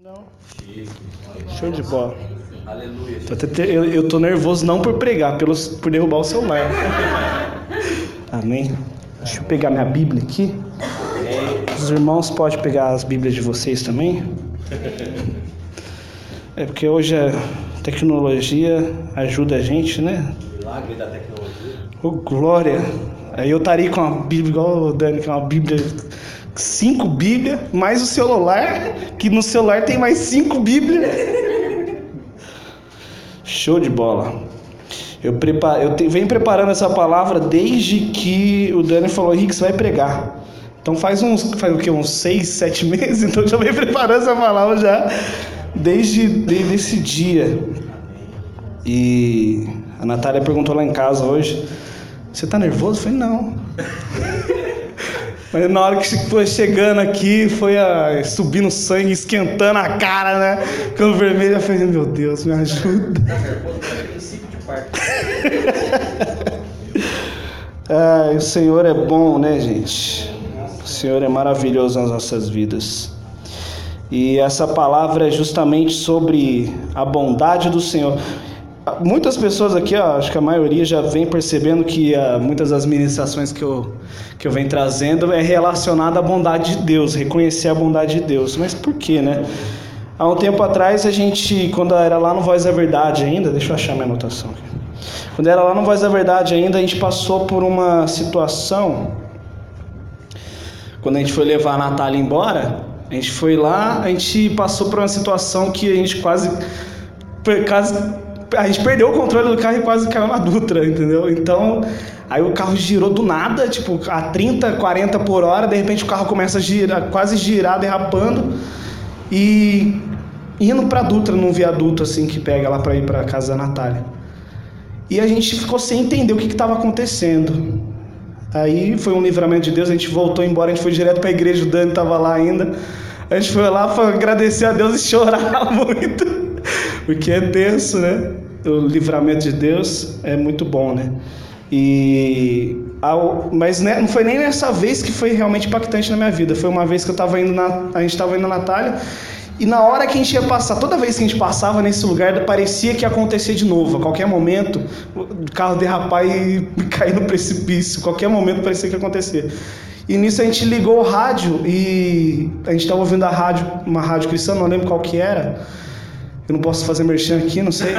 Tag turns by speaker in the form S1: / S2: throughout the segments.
S1: Não. Show de bola. Aleluia. Eu, eu tô nervoso não por pregar, pelos, por derrubar o celular. Amém. Deixa eu pegar minha Bíblia aqui. Os irmãos podem pegar as Bíblias de vocês também. É porque hoje a tecnologia ajuda a gente, né?
S2: Milagre da tecnologia.
S1: Oh, glória. Aí eu estaria com uma Bíblia igual o Dani, que é uma Bíblia cinco Bíblias, mais o celular, que no celular tem mais cinco Bíblias. Show de bola. Eu, preparo, eu te, venho preparando essa palavra desde que o Dani falou, Henrique, você vai pregar. Então faz uns, faz o que, uns seis, sete meses, então já venho preparando essa palavra já desde, desde esse dia. E a Natália perguntou lá em casa hoje, você tá nervoso? Eu falei, não. Mas na hora que foi chegando aqui, foi a, subindo sangue, esquentando a cara, né? Ficando vermelho, eu falei, meu Deus, me ajuda. ah, o Senhor é bom, né, gente? O Senhor é maravilhoso nas nossas vidas. E essa palavra é justamente sobre a bondade do Senhor. Muitas pessoas aqui, ó, acho que a maioria já vem percebendo que uh, muitas das ministrações que eu, que eu venho trazendo é relacionada à bondade de Deus, reconhecer a bondade de Deus. Mas por quê, né? Há um tempo atrás, a gente, quando era lá no Voz da Verdade ainda, deixa eu achar minha anotação aqui. Quando era lá no Voz da Verdade ainda, a gente passou por uma situação. Quando a gente foi levar a Natália embora, a gente foi lá, a gente passou por uma situação que a gente quase. quase a gente perdeu o controle do carro e quase caiu na Dutra, entendeu? Então, aí o carro girou do nada, tipo, a 30, 40 por hora, de repente o carro começa a girar, quase girar, derrapando e indo pra Dutra, num viaduto assim que pega lá para ir para casa da Natália. E a gente ficou sem entender o que estava acontecendo. Aí foi um livramento de Deus, a gente voltou embora, a gente foi direto para a igreja, o Dani estava lá ainda. A gente foi lá para agradecer a Deus e chorar muito. Porque é tenso, né? O livramento de Deus é muito bom, né? E ao, mas né, não foi nem nessa vez que foi realmente impactante na minha vida. Foi uma vez que eu estava indo na, a gente estava indo na Natália e na hora que a gente ia passar, toda vez que a gente passava nesse lugar, parecia que ia acontecer de novo. A qualquer momento, o carro derrapar e cair no precipício. A qualquer momento parecia que ia acontecer. E nisso a gente ligou o rádio e a gente estava ouvindo a rádio, uma rádio cristã, não lembro qual que era. Eu não posso fazer merchan aqui, não sei.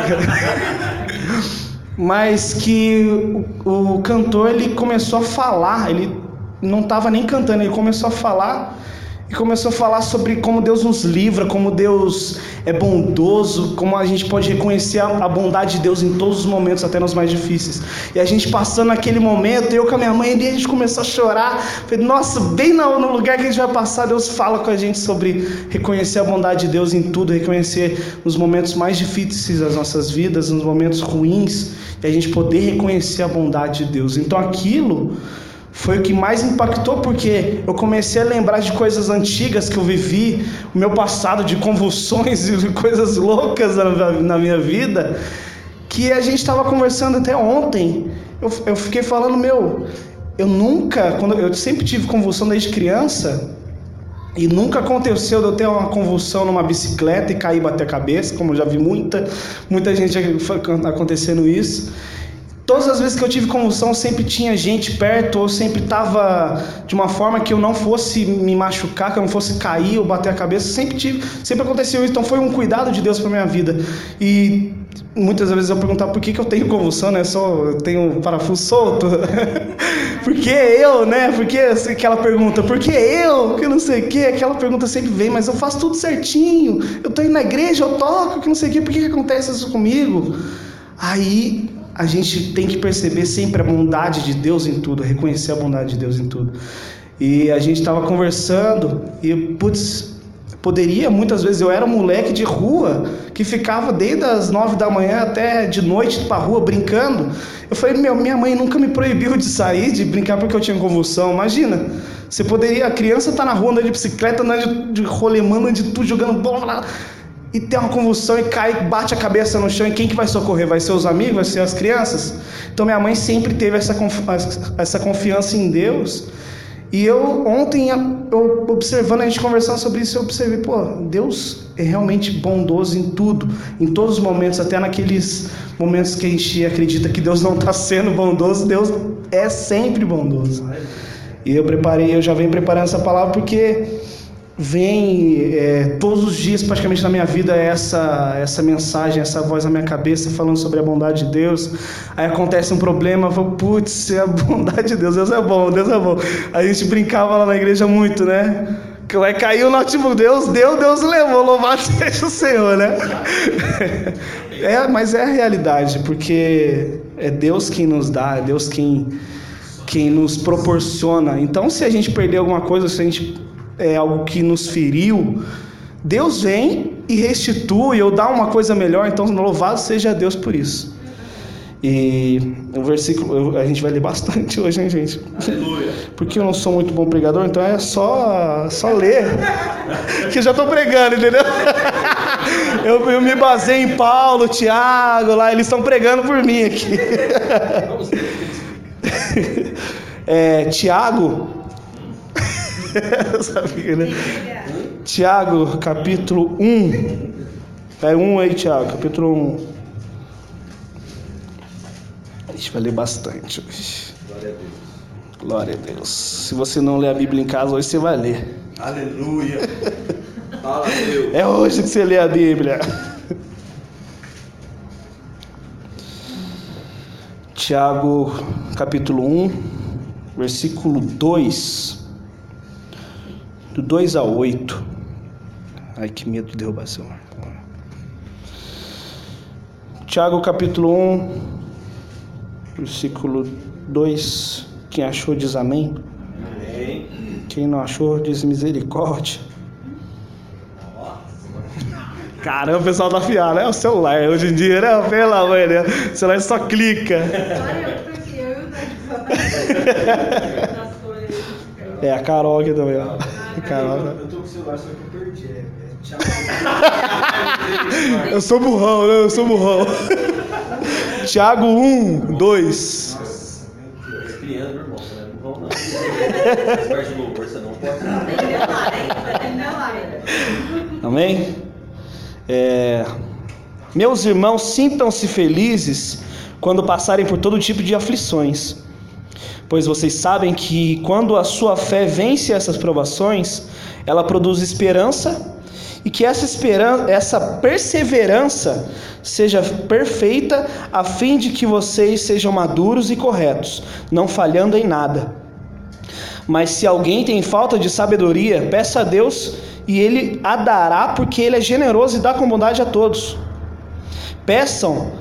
S1: Mas que o, o cantor ele começou a falar, ele não estava nem cantando, ele começou a falar e começou a falar sobre como Deus nos livra, como Deus é bondoso, como a gente pode reconhecer a bondade de Deus em todos os momentos, até nos mais difíceis. E a gente passando naquele momento, eu com a minha mãe, e a gente começou a chorar. Falei, nossa, bem no lugar que a gente vai passar, Deus fala com a gente sobre reconhecer a bondade de Deus em tudo, reconhecer nos momentos mais difíceis das nossas vidas, nos momentos ruins, e a gente poder reconhecer a bondade de Deus. Então aquilo foi o que mais impactou porque eu comecei a lembrar de coisas antigas que eu vivi, o meu passado de convulsões e coisas loucas na minha vida, que a gente estava conversando até ontem. Eu, eu fiquei falando, meu, eu nunca, quando eu sempre tive convulsão desde criança, e nunca aconteceu de eu ter uma convulsão numa bicicleta e cair e bater a cabeça, como eu já vi muita, muita gente acontecendo isso. Todas as vezes que eu tive convulsão, sempre tinha gente perto, ou sempre estava de uma forma que eu não fosse me machucar, que eu não fosse cair ou bater a cabeça. Sempre tive, sempre aconteceu isso. Então foi um cuidado de Deus para minha vida. E muitas vezes eu perguntar por que, que eu tenho convulsão, né? Só eu tenho parafuso solto. por que eu, né? Por que aquela pergunta? Por que eu? Que não sei o que. Aquela pergunta sempre vem, mas eu faço tudo certinho. Eu tô indo na igreja, eu toco, que não sei o que. Por que, que acontece isso comigo? Aí a gente tem que perceber sempre a bondade de Deus em tudo, reconhecer a bondade de Deus em tudo. E a gente estava conversando e, putz, poderia, muitas vezes, eu era um moleque de rua que ficava desde as nove da manhã até de noite para rua brincando. Eu falei, meu, minha mãe nunca me proibiu de sair, de brincar porque eu tinha convulsão. Imagina, você poderia, a criança tá na rua andando de bicicleta, andando de, de rolemando, andando de tudo, jogando bola e tem uma convulsão e cai, bate a cabeça no chão, e quem que vai socorrer? Vai ser os amigos? Vai ser as crianças? Então minha mãe sempre teve essa, essa confiança em Deus E eu ontem, eu observando a gente conversando sobre isso, eu observei, pô, Deus é realmente bondoso em tudo, em todos os momentos, até naqueles momentos que a gente acredita que Deus não está sendo bondoso, Deus é sempre bondoso. E eu preparei, eu já venho preparando essa palavra porque vem é, todos os dias praticamente na minha vida essa essa mensagem, essa voz na minha cabeça falando sobre a bondade de Deus. Aí acontece um problema, eu falo, putz, é a bondade de Deus, Deus é bom, Deus é bom. A gente brincava lá na igreja muito, né? Vai cair o notebook, Deus deu, Deus levou, louvado seja o Senhor, né? É, mas é a realidade, porque é Deus quem nos dá, é Deus quem, quem nos proporciona. Então, se a gente perder alguma coisa, se a gente é algo que nos feriu, Deus vem e restitui ou dá uma coisa melhor, então louvado seja Deus por isso. E o versículo, a gente vai ler bastante hoje, hein, gente? Aleluia. Porque eu não sou muito bom pregador, então é só, só ler. que eu já estou pregando, entendeu? Eu, eu me baseei em Paulo, Tiago, lá, eles estão pregando por mim aqui. É, Tiago, Sabia, né? Tiago, capítulo 1. É 1 aí, Tiago, capítulo 1. A gente vai ler bastante hoje. Glória a Deus. Glória a Deus. Se você não lê a Bíblia em casa, hoje você vai ler.
S2: Aleluia.
S1: Fala, Deus. É hoje que você lê a Bíblia. Tiago, capítulo 1, versículo 2 do 2 a 8. Ai, que medo de derrubar seu Tiago capítulo 1, versículo 2. Quem achou diz amém. amém. Quem não achou diz misericórdia. Caramba, o pessoal tá afiado, né? O celular hoje em dia, né? Pelo amor de Deus. O celular só clica. É, a Carol aqui também, ó. Carol. Eu tô com o celular, só que eu perdi. É, é eu sou burrão, né? Eu sou burrão. Tiago 1, 2. Nossa, meu Deus. Criando, irmão, você não é burrão, não. Faz parte do louvor, você não pode. Amém? É... Meus irmãos, sintam-se felizes quando passarem por todo tipo de aflições pois vocês sabem que quando a sua fé vence essas provações, ela produz esperança e que essa esperança, essa perseverança seja perfeita, a fim de que vocês sejam maduros e corretos, não falhando em nada. Mas se alguém tem falta de sabedoria, peça a Deus e ele a dará, porque ele é generoso e dá com bondade a todos. Peçam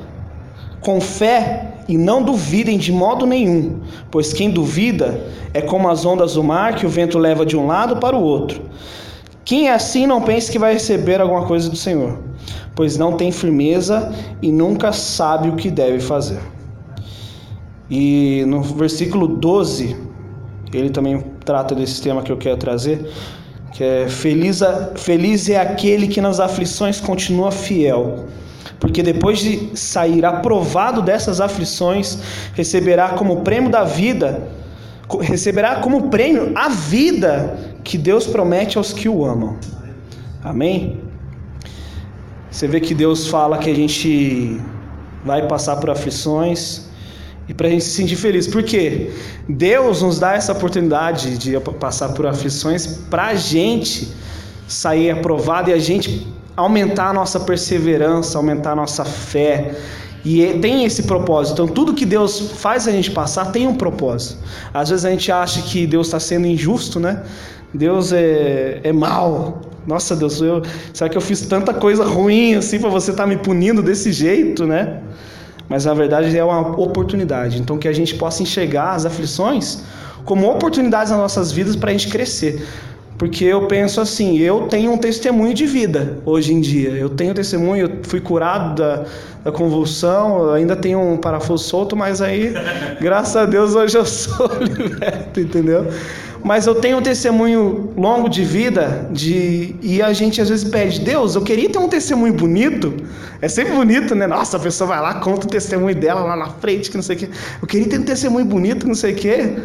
S1: com fé e não duvidem de modo nenhum, pois quem duvida é como as ondas do mar que o vento leva de um lado para o outro. Quem é assim não pense que vai receber alguma coisa do Senhor, pois não tem firmeza e nunca sabe o que deve fazer. E no versículo 12, ele também trata desse tema que eu quero trazer, que é feliz, feliz é aquele que nas aflições continua fiel porque depois de sair aprovado dessas aflições, receberá como prêmio da vida, receberá como prêmio a vida que Deus promete aos que o amam. Amém? Você vê que Deus fala que a gente vai passar por aflições e para a gente se sentir feliz. Por quê? Deus nos dá essa oportunidade de passar por aflições para a gente sair aprovado e a gente aumentar a nossa perseverança, aumentar a nossa fé. E é, tem esse propósito. Então, tudo que Deus faz a gente passar tem um propósito. Às vezes a gente acha que Deus está sendo injusto, né? Deus é, é mal. Nossa, Deus, eu, será que eu fiz tanta coisa ruim assim para você estar tá me punindo desse jeito, né? Mas na verdade é uma oportunidade. Então, que a gente possa enxergar as aflições como oportunidades nas nossas vidas para a gente crescer. Porque eu penso assim, eu tenho um testemunho de vida hoje em dia. Eu tenho testemunho, eu fui curado da, da convulsão, ainda tenho um parafuso solto, mas aí, graças a Deus, hoje eu sou liberto, entendeu? Mas eu tenho um testemunho longo de vida, de e a gente às vezes pede, Deus, eu queria ter um testemunho bonito. É sempre bonito, né? Nossa, a pessoa vai lá, conta o testemunho dela lá na frente, que não sei o quê. Eu queria ter um testemunho bonito, que não sei o quê.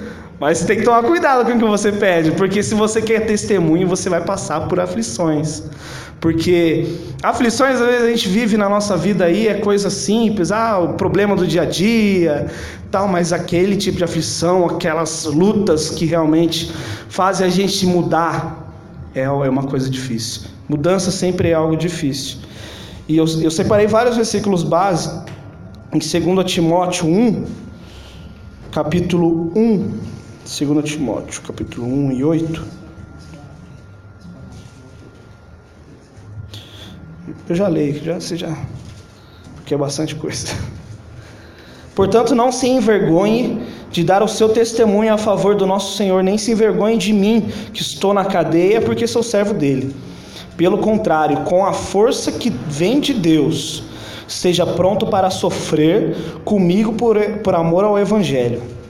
S1: Mas tem que tomar cuidado com o que você pede, porque se você quer testemunho, você vai passar por aflições. Porque aflições, às vezes, a gente vive na nossa vida aí, é coisa simples, ah, o problema do dia a dia, tal, mas aquele tipo de aflição, aquelas lutas que realmente fazem a gente mudar, é, é uma coisa difícil. Mudança sempre é algo difícil. E eu, eu separei vários versículos base em 2 Timóteo 1, capítulo 1, 2 Timóteo, capítulo 1 e 8. Eu já leio, já, você já. Porque é bastante coisa. Portanto, não se envergonhe de dar o seu testemunho a favor do nosso Senhor, nem se envergonhe de mim, que estou na cadeia, porque sou servo dele. Pelo contrário, com a força que vem de Deus, esteja pronto para sofrer comigo por, por amor ao Evangelho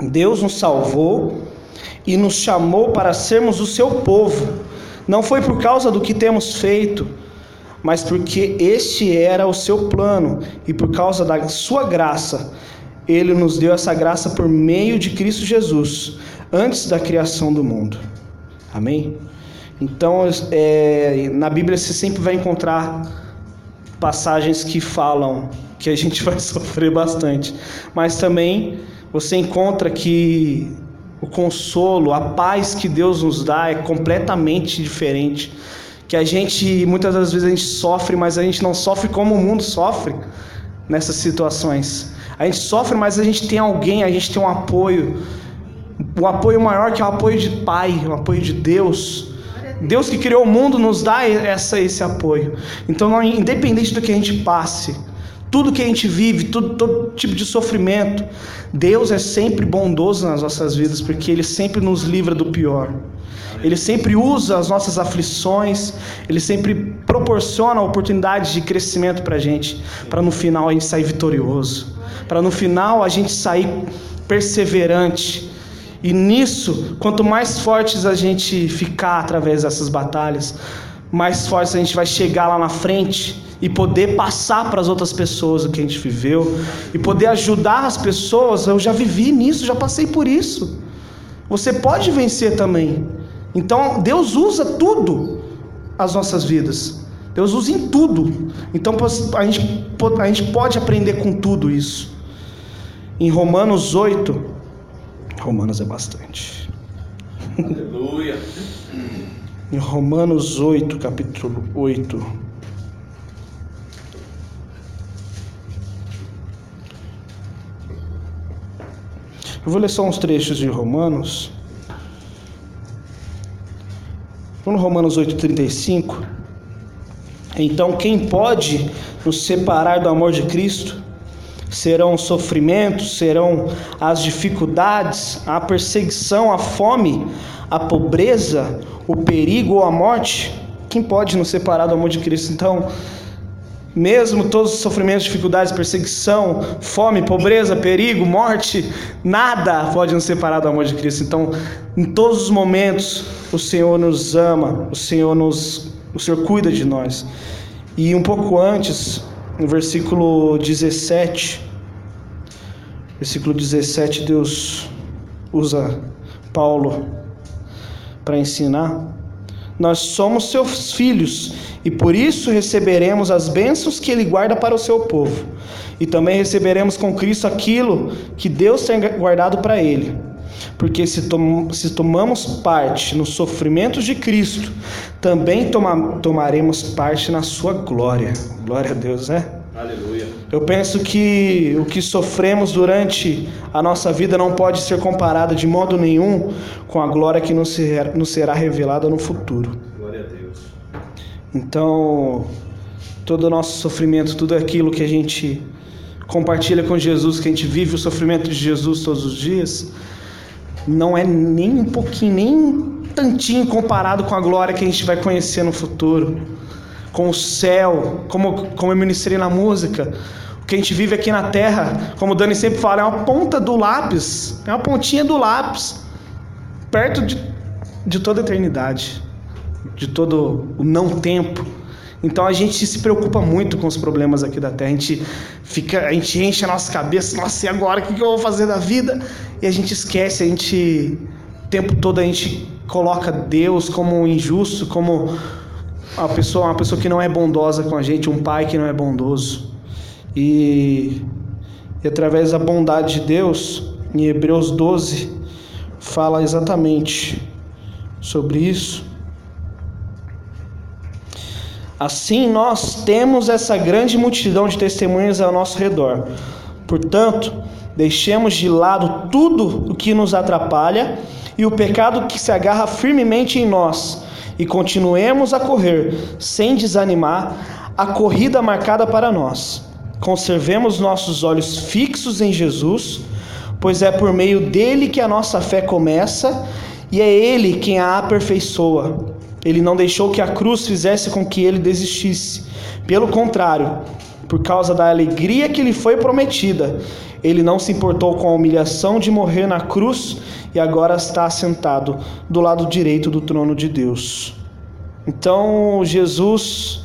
S1: Deus nos salvou e nos chamou para sermos o seu povo. Não foi por causa do que temos feito, mas porque este era o seu plano e por causa da sua graça. Ele nos deu essa graça por meio de Cristo Jesus, antes da criação do mundo. Amém? Então, é, na Bíblia você sempre vai encontrar passagens que falam que a gente vai sofrer bastante, mas também você encontra que o consolo, a paz que Deus nos dá é completamente diferente. Que a gente, muitas das vezes, a gente sofre, mas a gente não sofre como o mundo sofre nessas situações. A gente sofre, mas a gente tem alguém, a gente tem um apoio. Um apoio maior que é o apoio de Pai, o apoio de Deus. Deus que criou o mundo nos dá essa, esse apoio. Então, independente do que a gente passe, tudo que a gente vive, todo tipo de sofrimento, Deus é sempre bondoso nas nossas vidas, porque Ele sempre nos livra do pior. Ele sempre usa as nossas aflições, Ele sempre proporciona oportunidades de crescimento para a gente, para no final a gente sair vitorioso, para no final a gente sair perseverante. E nisso, quanto mais fortes a gente ficar através dessas batalhas, mais fortes a gente vai chegar lá na frente e poder passar para as outras pessoas o que a gente viveu e poder ajudar as pessoas. Eu já vivi nisso, já passei por isso. Você pode vencer também. Então Deus usa tudo as nossas vidas. Deus usa em tudo. Então a gente, a gente pode aprender com tudo isso. Em Romanos 8, Romanos é bastante. Aleluia. Em Romanos 8, capítulo 8. Eu vou ler só uns trechos de Romanos. No Romanos 8,35. Então, quem pode nos separar do amor de Cristo? Serão os sofrimentos, serão as dificuldades, a perseguição, a fome, a pobreza, o perigo ou a morte? Quem pode nos separar do amor de Cristo? Então, mesmo todos os sofrimentos, dificuldades, perseguição, fome, pobreza, perigo, morte, nada pode nos separar do amor de Cristo. Então, em todos os momentos, o Senhor nos ama, o Senhor nos, o Senhor cuida de nós. E um pouco antes, no versículo 17, versículo 17, Deus usa Paulo para ensinar. Nós somos seus filhos e por isso receberemos as bênçãos que Ele guarda para o seu povo. E também receberemos com Cristo aquilo que Deus tem guardado para Ele. Porque se, tom se tomamos parte nos sofrimentos de Cristo, também toma tomaremos parte na sua glória. Glória a Deus, né? Aleluia. Eu penso que o que sofremos durante a nossa vida não pode ser comparado de modo nenhum com a glória que nos será revelada no futuro. Então, todo o nosso sofrimento, tudo aquilo que a gente compartilha com Jesus, que a gente vive o sofrimento de Jesus todos os dias, não é nem um pouquinho, nem um tantinho comparado com a glória que a gente vai conhecer no futuro, com o céu, como, como eu ministrei na música. O que a gente vive aqui na terra, como o Dani sempre fala, é uma ponta do lápis, é uma pontinha do lápis, perto de, de toda a eternidade de todo o não tempo. Então a gente se preocupa muito com os problemas aqui da terra. A gente fica, a gente enche a nossa cabeça, nossa, e agora o que eu vou fazer da vida? E a gente esquece, a gente o tempo todo a gente coloca Deus como injusto, como uma pessoa, uma pessoa que não é bondosa com a gente, um pai que não é bondoso. E, e através da bondade de Deus, em Hebreus 12, fala exatamente sobre isso. Assim, nós temos essa grande multidão de testemunhas ao nosso redor. Portanto, deixemos de lado tudo o que nos atrapalha e o pecado que se agarra firmemente em nós e continuemos a correr sem desanimar a corrida marcada para nós. Conservemos nossos olhos fixos em Jesus, pois é por meio dele que a nossa fé começa e é ele quem a aperfeiçoa. Ele não deixou que a cruz fizesse com que ele desistisse. Pelo contrário, por causa da alegria que lhe foi prometida, ele não se importou com a humilhação de morrer na cruz e agora está sentado do lado direito do trono de Deus. Então, Jesus,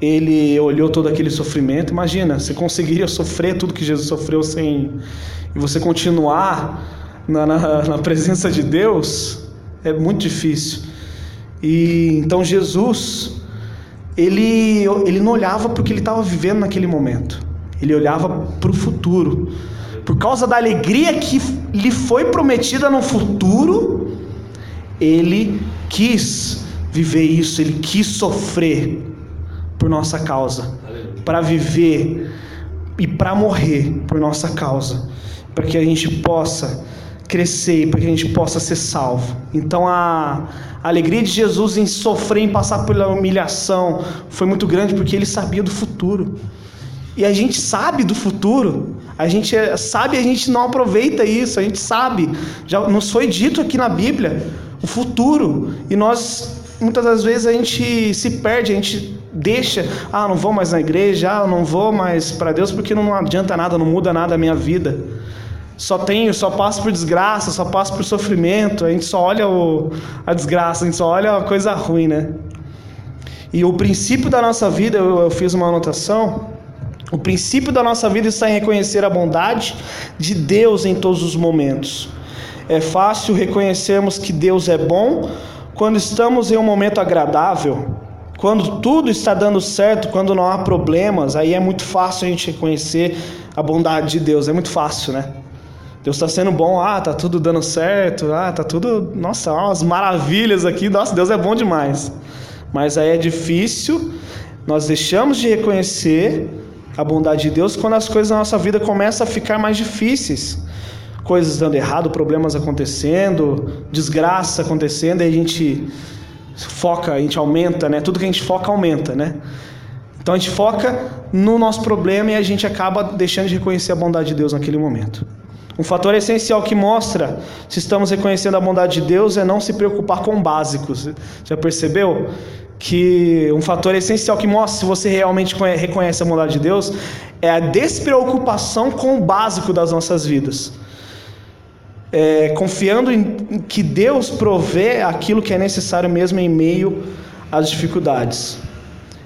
S1: ele olhou todo aquele sofrimento. Imagina, você conseguiria sofrer tudo que Jesus sofreu sem. e você continuar na, na, na presença de Deus? É muito difícil. E então Jesus, ele, ele não olhava para o que ele estava vivendo naquele momento, ele olhava para o futuro. Por causa da alegria que lhe foi prometida no futuro, ele quis viver isso, ele quis sofrer por nossa causa, para viver e para morrer por nossa causa, para que a gente possa crescer, para que a gente possa ser salvo. Então a, a alegria de Jesus em sofrer, em passar pela humilhação, foi muito grande porque ele sabia do futuro. E a gente sabe do futuro, a gente é, sabe a gente não aproveita isso, a gente sabe. Já nos foi dito aqui na Bíblia o futuro. E nós, muitas das vezes, a gente se perde, a gente deixa, ah, não vou mais na igreja, ah, não vou mais para Deus porque não adianta nada, não muda nada a minha vida só tenho, só passo por desgraça, só passo por sofrimento, a gente só olha o, a desgraça, a gente só olha a coisa ruim, né? E o princípio da nossa vida, eu, eu fiz uma anotação, o princípio da nossa vida está em reconhecer a bondade de Deus em todos os momentos. É fácil reconhecermos que Deus é bom quando estamos em um momento agradável, quando tudo está dando certo, quando não há problemas, aí é muito fácil a gente reconhecer a bondade de Deus, é muito fácil, né? Deus está sendo bom, ah, tá tudo dando certo, ah, tá tudo, nossa, umas maravilhas aqui, nossa, Deus é bom demais. Mas aí é difícil, nós deixamos de reconhecer a bondade de Deus quando as coisas na nossa vida começam a ficar mais difíceis. Coisas dando errado, problemas acontecendo, desgraça acontecendo, e a gente foca, a gente aumenta, né? Tudo que a gente foca aumenta, né? Então a gente foca no nosso problema e a gente acaba deixando de reconhecer a bondade de Deus naquele momento. Um fator essencial que mostra se estamos reconhecendo a bondade de Deus é não se preocupar com básicos. Já percebeu? Que um fator essencial que mostra se você realmente reconhece a bondade de Deus é a despreocupação com o básico das nossas vidas. É, confiando em que Deus provê aquilo que é necessário mesmo em meio às dificuldades.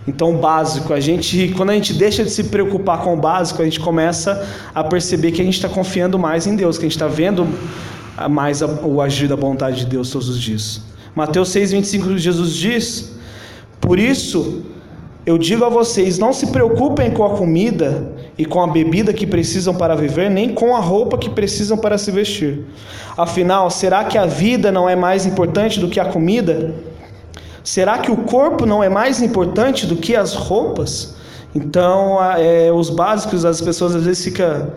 S1: Então, o básico, a gente, quando a gente deixa de se preocupar com o básico, a gente começa a perceber que a gente está confiando mais em Deus, que a gente está vendo mais o agir da vontade de Deus todos os dias. Mateus 6,25, Jesus diz: Por isso eu digo a vocês: não se preocupem com a comida e com a bebida que precisam para viver, nem com a roupa que precisam para se vestir. Afinal, será que a vida não é mais importante do que a comida? Será que o corpo não é mais importante do que as roupas? Então, é, os básicos, as pessoas às vezes ficam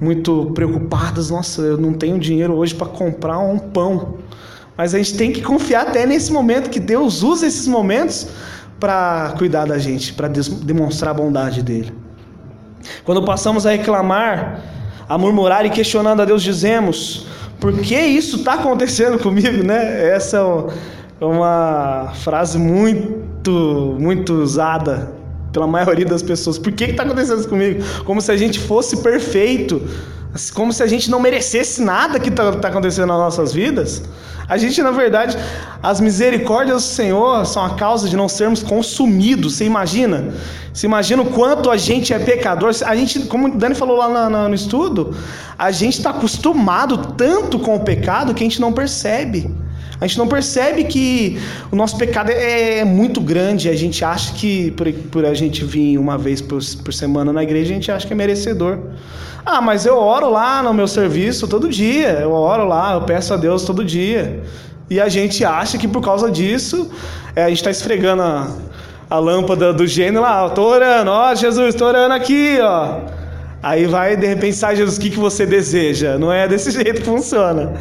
S1: muito preocupadas. Nossa, eu não tenho dinheiro hoje para comprar um pão. Mas a gente tem que confiar até nesse momento que Deus usa esses momentos para cuidar da gente, para demonstrar a bondade dele. Quando passamos a reclamar, a murmurar e questionando a Deus, dizemos: por que isso está acontecendo comigo, né? Essa é uma frase muito, muito usada pela maioria das pessoas. Por que está acontecendo isso comigo? Como se a gente fosse perfeito. Como se a gente não merecesse nada que está tá acontecendo nas nossas vidas. A gente, na verdade, as misericórdias do Senhor são a causa de não sermos consumidos. Você imagina? Você imagina o quanto a gente é pecador? A gente, como o Dani falou lá no estudo, a gente está acostumado tanto com o pecado que a gente não percebe. A gente não percebe que o nosso pecado é, é muito grande. A gente acha que, por, por a gente vir uma vez por, por semana na igreja, a gente acha que é merecedor. Ah, mas eu oro lá no meu serviço todo dia. Eu oro lá, eu peço a Deus todo dia. E a gente acha que por causa disso, é, a gente está esfregando a, a, lâmpada do gênio lá, tô orando, ó Jesus, tô orando aqui, ó. Aí vai de repente sai Jesus, o que, que você deseja? Não é desse jeito que funciona.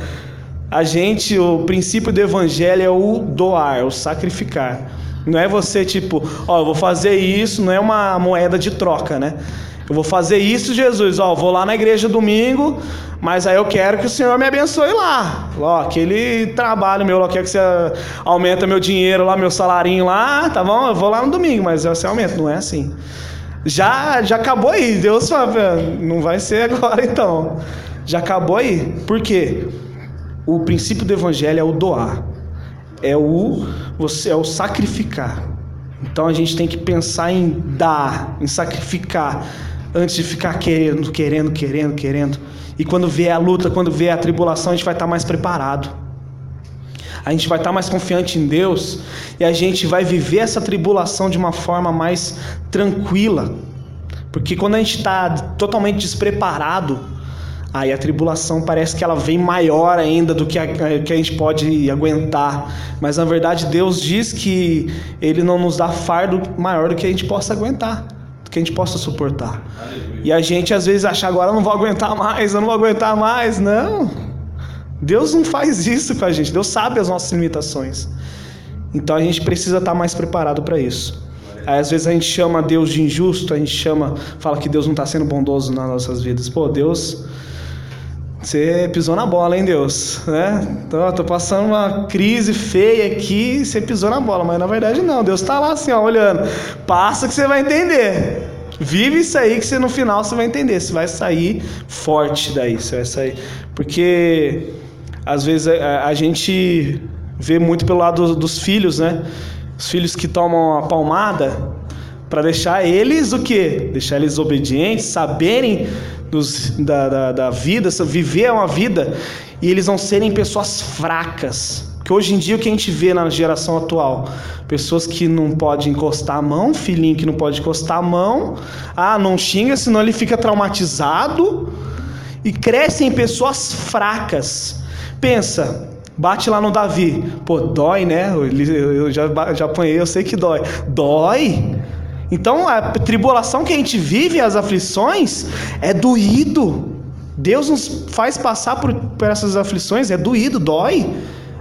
S1: A gente, o princípio do evangelho é o doar, o sacrificar. Não é você tipo, ó, eu vou fazer isso, não é uma moeda de troca, né? Eu vou fazer isso, Jesus. Ó, vou lá na igreja domingo, mas aí eu quero que o Senhor me abençoe lá. Ó, aquele trabalho meu, eu quero que você aumenta meu dinheiro lá, meu salarinho lá, tá bom? Eu vou lá no domingo, mas você aumenta. Não é assim. Já, já acabou aí. Deus fala, não vai ser agora então. Já acabou aí. Por quê? O princípio do evangelho é o doar. É o você é o sacrificar. Então a gente tem que pensar em dar, em sacrificar antes de ficar querendo, querendo, querendo, querendo. E quando vier a luta, quando vier a tribulação, a gente vai estar mais preparado. A gente vai estar mais confiante em Deus e a gente vai viver essa tribulação de uma forma mais tranquila. Porque quando a gente está totalmente despreparado, aí a tribulação parece que ela vem maior ainda do que a, que a gente pode aguentar. Mas na verdade Deus diz que Ele não nos dá fardo maior do que a gente possa aguentar que a gente possa suportar. E a gente às vezes acha agora eu não vou aguentar mais, eu não vou aguentar mais. Não. Deus não faz isso com a gente. Deus sabe as nossas limitações. Então a gente precisa estar mais preparado para isso. Aí, às vezes a gente chama Deus de injusto, a gente chama, fala que Deus não está sendo bondoso nas nossas vidas. Pô, Deus, você pisou na bola, hein, Deus? Né? Então, tô passando uma crise feia aqui, você pisou na bola, mas na verdade não. Deus está lá assim, ó, olhando. Passa que você vai entender. Vive isso aí que você no final você vai entender. Você vai sair forte daí. Você vai sair. Porque às vezes a, a gente vê muito pelo lado dos filhos, né? Os filhos que tomam a palmada para deixar eles o quê? Deixar eles obedientes, saberem dos, da, da, da vida, viver uma vida e eles não serem pessoas fracas. Porque hoje em dia o que a gente vê na geração atual? Pessoas que não podem encostar a mão, filhinho que não pode encostar a mão, ah, não xinga, senão ele fica traumatizado e crescem pessoas fracas. Pensa, bate lá no Davi, pô, dói, né? Eu já, já apanhei, eu sei que dói. Dói? Então a tribulação que a gente vive, as aflições, é doído. Deus nos faz passar por, por essas aflições, é doído, dói.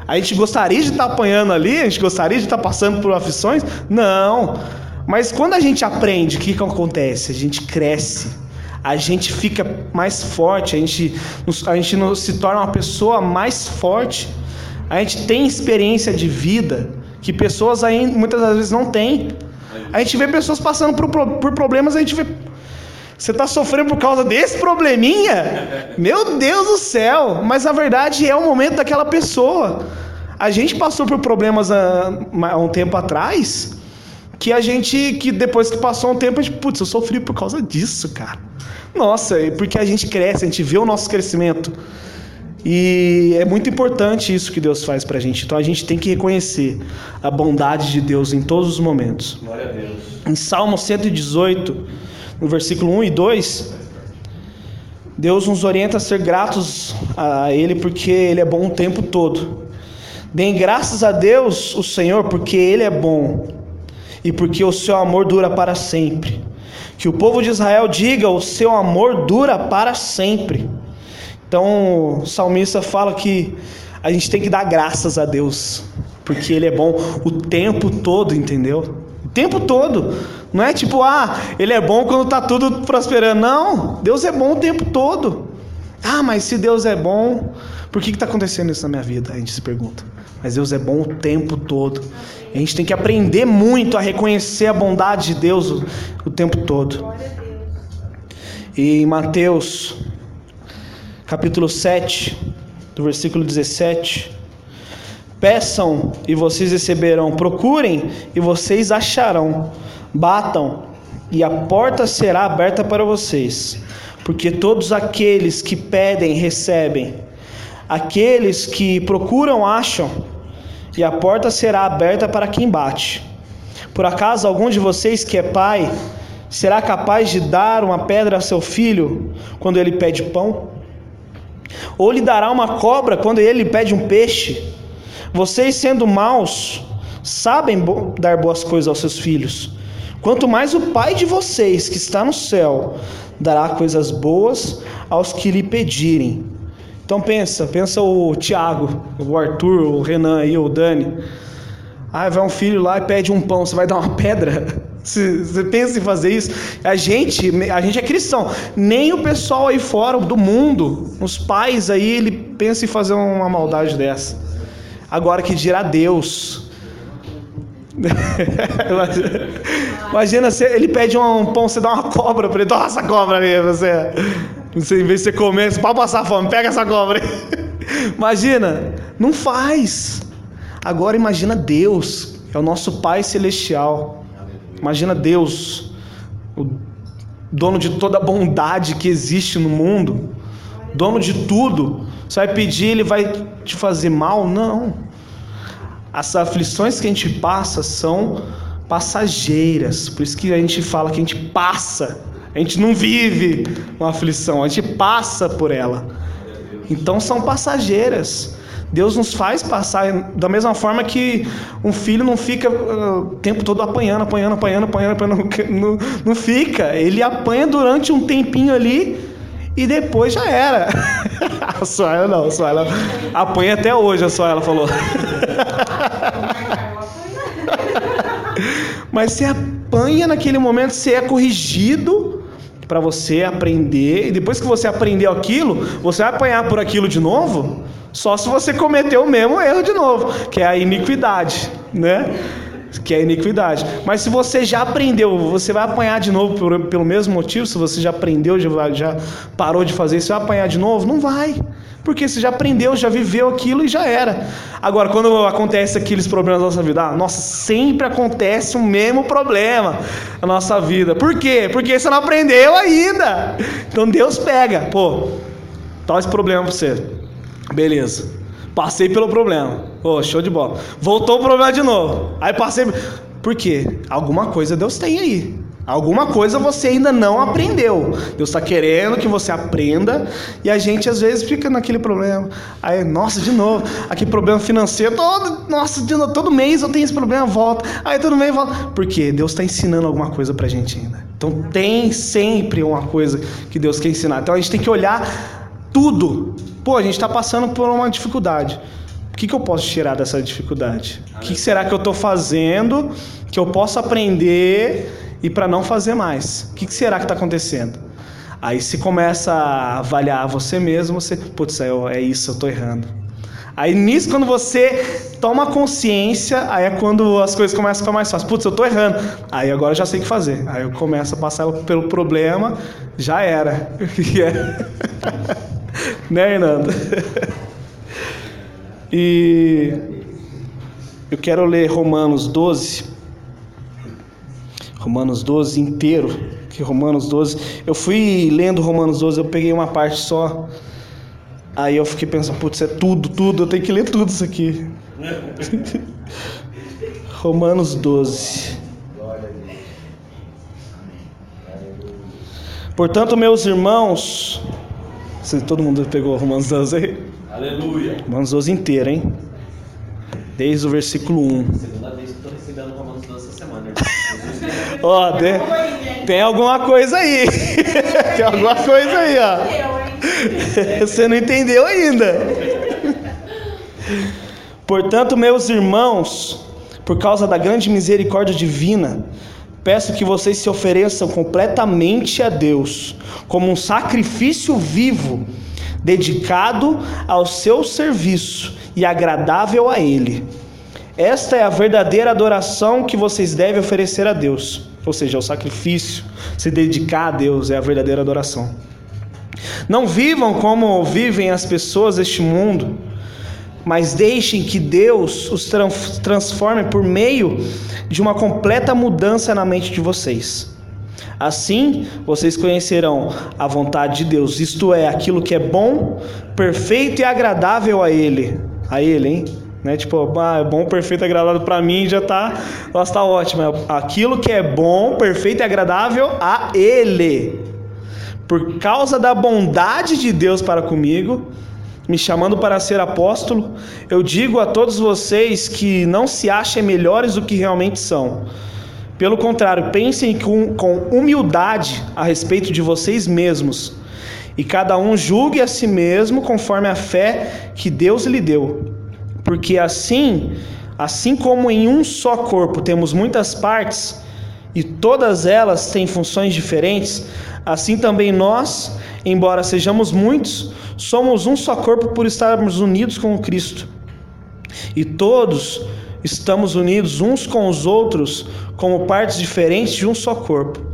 S1: A gente gostaria de estar apanhando ali, a gente gostaria de estar passando por aflições? Não. Mas quando a gente aprende, o que, que acontece? A gente cresce, a gente fica mais forte, a gente, a gente se torna uma pessoa mais forte, a gente tem experiência de vida que pessoas aí muitas das vezes não têm. A gente vê pessoas passando por, por problemas, a gente vê. Você está sofrendo por causa desse probleminha? Meu Deus do céu! Mas na verdade é o momento daquela pessoa. A gente passou por problemas há, há um tempo atrás que a gente, que depois que passou um tempo, a gente, putz, eu sofri por causa disso, cara. Nossa, porque a gente cresce, a gente vê o nosso crescimento. E é muito importante isso que Deus faz pra gente. Então a gente tem que reconhecer a bondade de Deus em todos os momentos. Glória a Deus. Em Salmo 118, no versículo 1 e 2, Deus nos orienta a ser gratos a Ele porque Ele é bom o tempo todo. Deem graças a Deus, o Senhor, porque Ele é bom e porque o seu amor dura para sempre. Que o povo de Israel diga: o seu amor dura para sempre. Então, o salmista fala que a gente tem que dar graças a Deus, porque Ele é bom o tempo todo, entendeu? O tempo todo. Não é tipo, ah, Ele é bom quando está tudo prosperando. Não, Deus é bom o tempo todo. Ah, mas se Deus é bom, por que está acontecendo isso na minha vida? A gente se pergunta. Mas Deus é bom o tempo todo. A gente tem que aprender muito a reconhecer a bondade de Deus o, o tempo todo. E em Mateus capítulo 7, do versículo 17. Peçam e vocês receberão, procurem e vocês acharão, batam e a porta será aberta para vocês, porque todos aqueles que pedem recebem, aqueles que procuram acham, e a porta será aberta para quem bate. Por acaso algum de vocês que é pai será capaz de dar uma pedra a seu filho quando ele pede pão? Ou lhe dará uma cobra quando ele pede um peixe? Vocês, sendo maus, sabem dar boas coisas aos seus filhos. Quanto mais o Pai de vocês, que está no céu, dará coisas boas aos que lhe pedirem. Então pensa, pensa o Tiago, o Arthur, o Renan aí, o Dani. Ah, vai um filho lá e pede um pão, você vai dar uma pedra? Você pensa em fazer isso? A gente, a gente é cristão. Nem o pessoal aí fora do mundo, os pais aí, ele pensa em fazer uma maldade dessa. Agora que dirá Deus. Imagina se ele pede um pão, você dá uma cobra para ele, toma essa cobra aí, você. você. Em vez de você comer, você pode passar fome, pega essa cobra. Imagina, não faz. Agora imagina Deus, é o nosso Pai Celestial. Imagina Deus, o dono de toda a bondade que existe no mundo, dono de tudo. Você vai pedir, ele vai te fazer mal? Não. As aflições que a gente passa são passageiras. Por isso que a gente fala que a gente passa. A gente não vive uma aflição, a gente passa por ela. Então são passageiras. Deus nos faz passar da mesma forma que um filho não fica uh, o tempo todo apanhando, apanhando, apanhando, apanhando, apanhando não, não fica. Ele apanha durante um tempinho ali e depois já era. a só ela não, só ela apanha até hoje, a só ela falou. Mas você apanha naquele momento, você é corrigido para você aprender, e depois que você aprendeu aquilo, você vai apanhar por aquilo de novo? Só se você cometeu o mesmo erro de novo, que é a iniquidade, né? Que é a iniquidade. Mas se você já aprendeu, você vai apanhar de novo por, pelo mesmo motivo? Se você já aprendeu, já, já parou de fazer isso, vai apanhar de novo? Não vai. Porque você já aprendeu, já viveu aquilo e já era. Agora, quando acontece aqueles problemas na nossa vida, ah, nossa, sempre acontece o mesmo problema na nossa vida. Por quê? Porque você não aprendeu ainda. Então Deus pega, pô, tal esse problema para você. Beleza. Passei pelo problema. Oh, show de bola. Voltou o problema de novo. Aí passei. Por quê? Alguma coisa Deus tem aí. Alguma coisa você ainda não aprendeu. Deus está querendo que você aprenda e a gente às vezes fica naquele problema. Aí, nossa, de novo, aquele problema financeiro, todo, nossa, de novo, todo mês eu tenho esse problema, volta. Aí todo mês volta. Por quê? Deus está ensinando alguma coisa para a gente ainda. Então tem sempre uma coisa que Deus quer ensinar. Então a gente tem que olhar tudo. Pô, a gente está passando por uma dificuldade. O que, que eu posso tirar dessa dificuldade? O que, que será que eu estou fazendo que eu possa aprender e para não fazer mais. O que, que será que está acontecendo? Aí se começa a avaliar você mesmo, você, putz, é, é isso, eu estou errando. Aí nisso, quando você toma consciência, aí é quando as coisas começam a ficar mais fáceis. Putz, eu estou errando. Aí agora eu já sei o que fazer. Aí eu começo a passar pelo problema, já era. né, Hernando? e eu quero ler Romanos 12. Romanos 12 inteiro, que Romanos 12, eu fui lendo Romanos 12, eu peguei uma parte só. Aí eu fiquei pensando, putz, é tudo, tudo, eu tenho que ler tudo isso aqui. Romanos 12. Portanto, meus irmãos, se todo mundo pegou Romanos 12 aí? Aleluia. Romanos 12 inteiro, hein? Desde o versículo 1. Segunda vez que estou recebendo Romanos 12 essa semana. Ó, oh, tem, tem alguma coisa aí. tem alguma coisa aí, ó. Você não entendeu ainda. Portanto, meus irmãos, por causa da grande misericórdia divina, peço que vocês se ofereçam completamente a Deus, como um sacrifício vivo, dedicado ao seu serviço e agradável a Ele. Esta é a verdadeira adoração que vocês devem oferecer a Deus, ou seja, o sacrifício, se dedicar a Deus é a verdadeira adoração. Não vivam como vivem as pessoas deste mundo, mas deixem que Deus os transforme por meio de uma completa mudança na mente de vocês. Assim, vocês conhecerão a vontade de Deus, isto é, aquilo que é bom, perfeito e agradável a Ele. A Ele, hein? Né? Tipo, ah, é bom, perfeito e agradável para mim já tá, nossa, tá ótimo. Aquilo que é bom, perfeito e agradável a Ele. Por causa da bondade de Deus para comigo, me chamando para ser apóstolo, eu digo a todos vocês que não se achem melhores do que realmente são. Pelo contrário, pensem com, com humildade a respeito de vocês mesmos, e cada um julgue a si mesmo conforme a fé que Deus lhe deu. Porque assim, assim como em um só corpo temos muitas partes, e todas elas têm funções diferentes, assim também nós, embora sejamos muitos, somos um só corpo por estarmos unidos com Cristo. E todos estamos unidos uns com os outros como partes diferentes de um só corpo.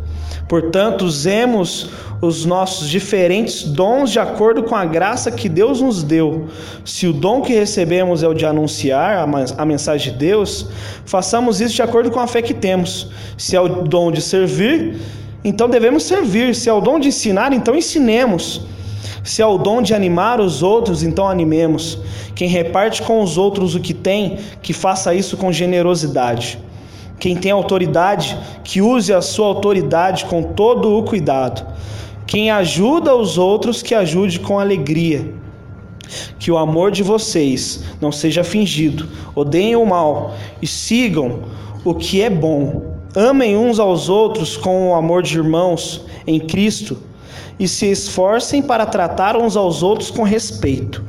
S1: Portanto, usemos os nossos diferentes dons de acordo com a graça que Deus nos deu. Se o dom que recebemos é o de anunciar a mensagem de Deus, façamos isso de acordo com a fé que temos. Se é o dom de servir, então devemos servir. Se é o dom de ensinar, então ensinemos. Se é o dom de animar os outros, então animemos. Quem reparte com os outros o que tem, que faça isso com generosidade. Quem tem autoridade, que use a sua autoridade com todo o cuidado. Quem ajuda os outros, que ajude com alegria. Que o amor de vocês não seja fingido. Odeiem o mal e sigam o que é bom. Amem uns aos outros com o amor de irmãos em Cristo e se esforcem para tratar uns aos outros com respeito.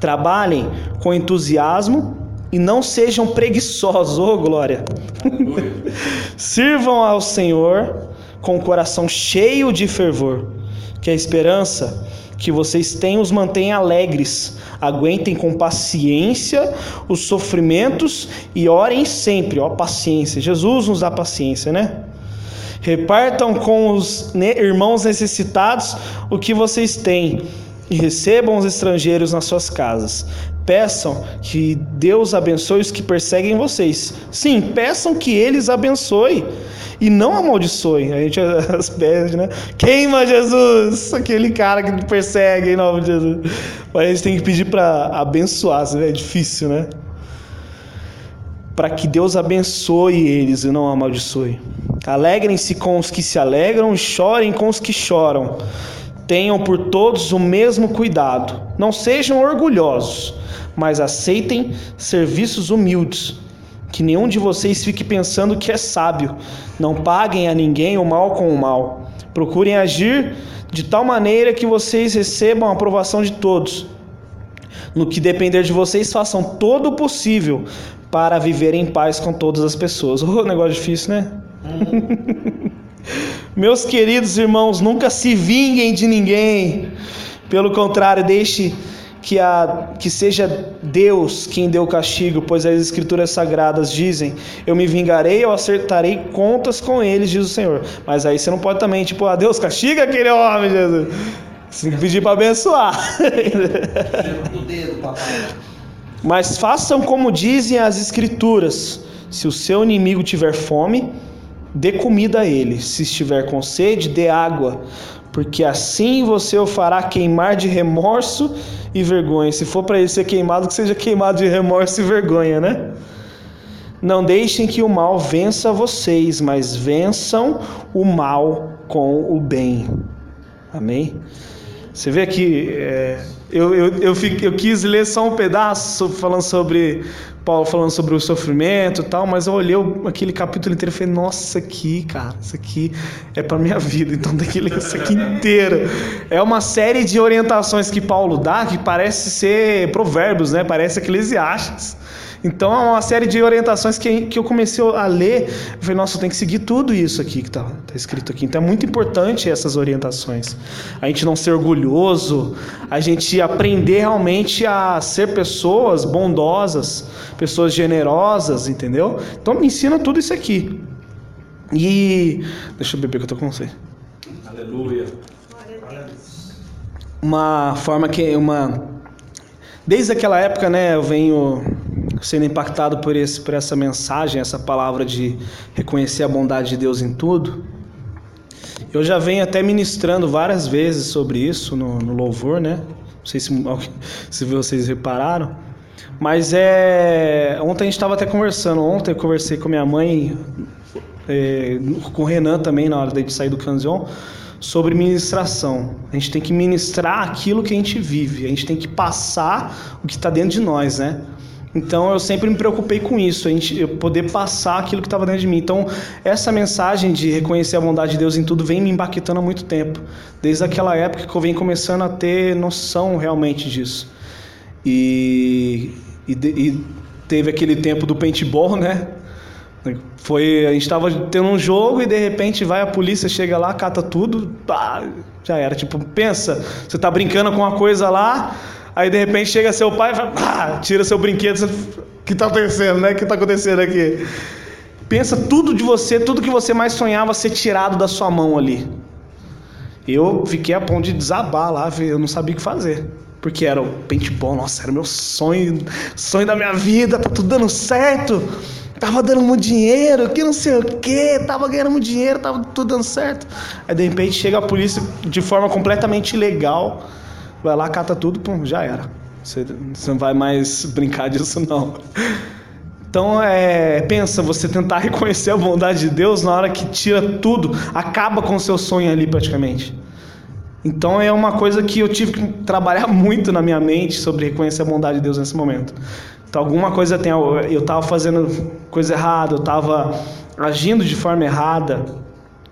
S1: Trabalhem com entusiasmo e não sejam preguiçosos, oh glória. Sirvam ao Senhor com o coração cheio de fervor, que a esperança que vocês têm os mantenha alegres. Aguentem com paciência os sofrimentos e orem sempre, ó paciência. Jesus nos dá paciência, né? Repartam com os irmãos necessitados o que vocês têm e recebam os estrangeiros nas suas casas. Peçam que Deus abençoe os que perseguem vocês. Sim, peçam que eles abençoem e não amaldiçoem. A gente as pede, né? Queima Jesus, aquele cara que persegue em nome de Jesus. Mas a gente tem que pedir para abençoar, é difícil, né? Para que Deus abençoe eles e não amaldiçoe. Alegrem-se com os que se alegram, chorem com os que choram. Tenham por todos o mesmo cuidado. Não sejam orgulhosos, mas aceitem serviços humildes. Que nenhum de vocês fique pensando que é sábio. Não paguem a ninguém o mal com o mal. Procurem agir de tal maneira que vocês recebam a aprovação de todos. No que depender de vocês, façam todo o possível para viver em paz com todas as pessoas. Oh, negócio difícil, né? Meus queridos irmãos, nunca se vinguem de ninguém. Pelo contrário, deixe que, a, que seja Deus quem deu o castigo, pois as Escrituras Sagradas dizem: Eu me vingarei, eu acertarei contas com eles, diz o Senhor. Mas aí você não pode também, tipo, ah, Deus castiga aquele homem, Jesus. Você tem que pedir para abençoar. Mas façam como dizem as Escrituras: se o seu inimigo tiver fome, dê comida a ele. Se estiver com sede, dê água, porque assim você o fará queimar de remorso e vergonha. Se for para ele ser queimado, que seja queimado de remorso e vergonha, né? Não deixem que o mal vença vocês, mas vençam o mal com o bem. Amém? Você vê que é, eu, eu, eu, fico, eu quis ler só um pedaço falando sobre Paulo falando sobre o sofrimento e tal, mas eu olhei aquele capítulo inteiro e falei, nossa, aqui, cara, isso aqui é para minha vida, então tem que ler isso aqui inteiro. É uma série de orientações que Paulo dá que parece ser provérbios, né? Parece Eclesiastes. Então é uma série de orientações que, que eu comecei a ler. Eu falei, nossa, eu tenho que seguir tudo isso aqui que está tá escrito aqui. Então é muito importante essas orientações. A gente não ser orgulhoso, a gente aprender realmente a ser pessoas bondosas, pessoas generosas, entendeu? Então me ensina tudo isso aqui. E. Deixa eu beber que eu tô com você. Aleluia. uma forma que uma desde aquela época, né, eu venho sendo impactado por esse por essa mensagem, essa palavra de reconhecer a bondade de Deus em tudo. Eu já venho até ministrando várias vezes sobre isso no, no louvor, né? Não sei se, se vocês repararam. Mas é. Ontem a gente estava até conversando. Ontem eu conversei com minha mãe, é, com o Renan também, na hora de sair do Canzion, sobre ministração. A gente tem que ministrar aquilo que a gente vive. A gente tem que passar o que está dentro de nós, né? Então eu sempre me preocupei com isso, a gente eu poder passar aquilo que estava dentro de mim. Então essa mensagem de reconhecer a bondade de Deus em tudo vem me impactando há muito tempo, desde aquela época que eu venho começando a ter noção realmente disso. E, e, e teve aquele tempo do paintball, né? Foi, a gente estava tendo um jogo e de repente vai a polícia, chega lá, cata tudo, pá, já era. Tipo, pensa, você tá brincando com uma coisa lá, Aí de repente chega seu pai e fala, ah, tira seu brinquedo, o que está acontecendo, né? O que está acontecendo aqui? Pensa tudo de você, tudo que você mais sonhava ser tirado da sua mão ali. Eu fiquei a ponto de desabar lá, eu não sabia o que fazer. Porque era o paintball, nossa, era meu sonho, sonho da minha vida, tá tudo dando certo. Tava dando muito dinheiro, que não sei o que, tava ganhando muito dinheiro, tava tudo dando certo. Aí de repente chega a polícia de forma completamente ilegal vai lá, cata tudo, pum, já era. Você, você não vai mais brincar disso, não. Então, é, pensa, você tentar reconhecer a bondade de Deus na hora que tira tudo, acaba com o seu sonho ali praticamente. Então, é uma coisa que eu tive que trabalhar muito na minha mente sobre reconhecer a bondade de Deus nesse momento. Então, alguma coisa tem, eu estava fazendo coisa errada, eu estava agindo de forma errada,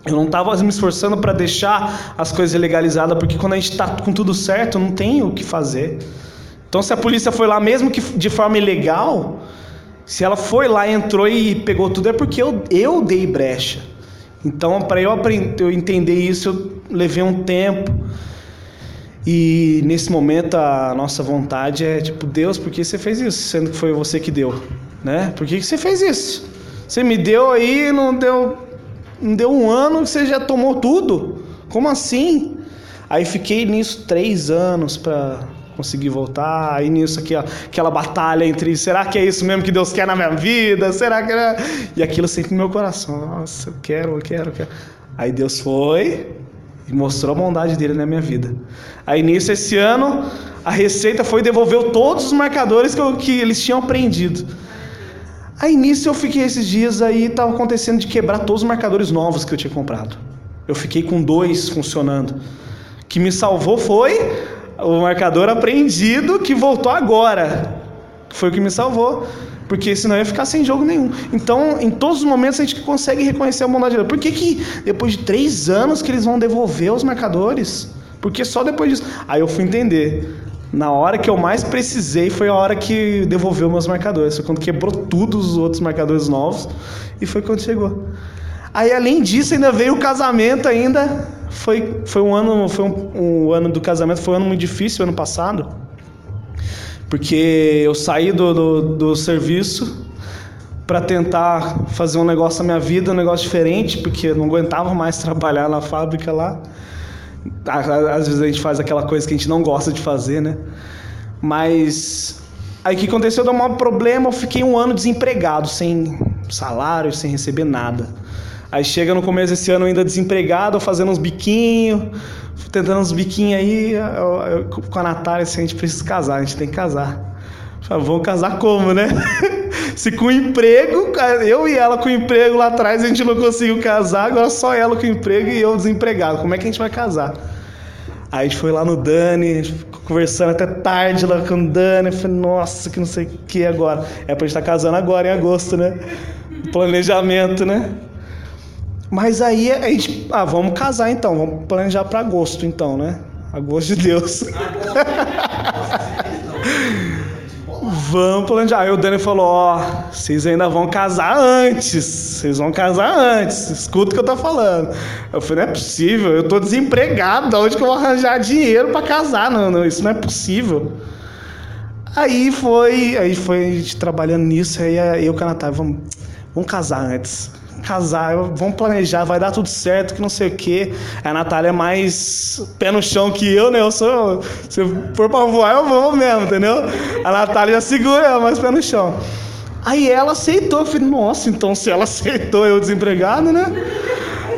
S1: eu não estava me esforçando para deixar as coisas legalizadas, porque quando a gente está com tudo certo, não tem o que fazer. Então, se a polícia foi lá, mesmo que de forma ilegal, se ela foi lá, entrou e pegou tudo, é porque eu, eu dei brecha. Então, para eu, eu entender isso, eu levei um tempo. E nesse momento a nossa vontade é tipo, Deus, por que você fez isso? Sendo que foi você que deu, né? Por que você fez isso? Você me deu aí não deu não deu um ano que você já tomou tudo? Como assim? Aí fiquei nisso três anos para conseguir voltar. Aí nisso aqui, ó, aquela batalha entre será que é isso mesmo que Deus quer na minha vida? Será que era? E aquilo sempre no meu coração. Nossa, eu quero, eu quero, eu quero. Aí Deus foi e mostrou a bondade dele na minha vida. Aí nisso esse ano a receita foi devolver todos os marcadores que, eu, que eles tinham aprendido. Aí nisso eu fiquei esses dias aí, estava acontecendo de quebrar todos os marcadores novos que eu tinha comprado. Eu fiquei com dois funcionando. O que me salvou foi o marcador apreendido que voltou agora. Foi o que me salvou. Porque senão eu ia ficar sem jogo nenhum. Então, em todos os momentos a gente consegue reconhecer a bondade de Deus. Por que, que depois de três anos que eles vão devolver os marcadores? Porque só depois disso. Aí eu fui entender. Na hora que eu mais precisei foi a hora que devolveu meus marcadores. Foi quando quebrou tudo os outros marcadores novos e foi quando chegou. Aí além disso ainda veio o casamento ainda. Foi, foi um ano, foi um, um ano do casamento, foi um ano muito difícil ano passado. Porque eu saí do, do, do serviço para tentar fazer um negócio na minha vida, um negócio diferente, porque eu não aguentava mais trabalhar na fábrica lá. Às vezes a gente faz aquela coisa que a gente não gosta de fazer, né? Mas aí que aconteceu? Deu um problema, eu fiquei um ano desempregado, sem salário, sem receber nada. Aí chega no começo desse ano ainda desempregado, fazendo uns biquinhos, tentando uns biquinhos aí, eu, eu, com a Natália, assim, a gente precisa casar, a gente tem que casar. Falei, vamos casar como, né? Se com emprego, eu e ela com emprego lá atrás a gente não conseguiu casar, agora só ela com emprego e eu desempregado. Como é que a gente vai casar? Aí a gente foi lá no Dani, conversando até tarde lá com o Dani. Eu falei, nossa, que não sei o que agora. É pra gente estar tá casando agora, em agosto, né? Planejamento, né? Mas aí a gente, ah, vamos casar então, vamos planejar para agosto então, né? Agosto de Deus. Vamos planejar. Aí o Dani falou: Ó, oh, vocês ainda vão casar antes. Vocês vão casar antes. Escuta o que eu tô falando. Eu falei: Não é possível. Eu tô desempregado. Onde que eu vou arranjar dinheiro para casar? Não, não, isso não é possível. Aí foi, aí foi a gente trabalhando nisso. Aí eu e o Natália, vamos, vamos casar antes. Casar, vamos planejar, vai dar tudo certo, que não sei o quê. A Natália é mais pé no chão que eu, né? Eu sou. Se for pra voar, eu vou mesmo, entendeu? A Natália já segura, ela mais pé no chão. Aí ela aceitou. Eu falei, nossa, então se ela aceitou eu desempregado, né?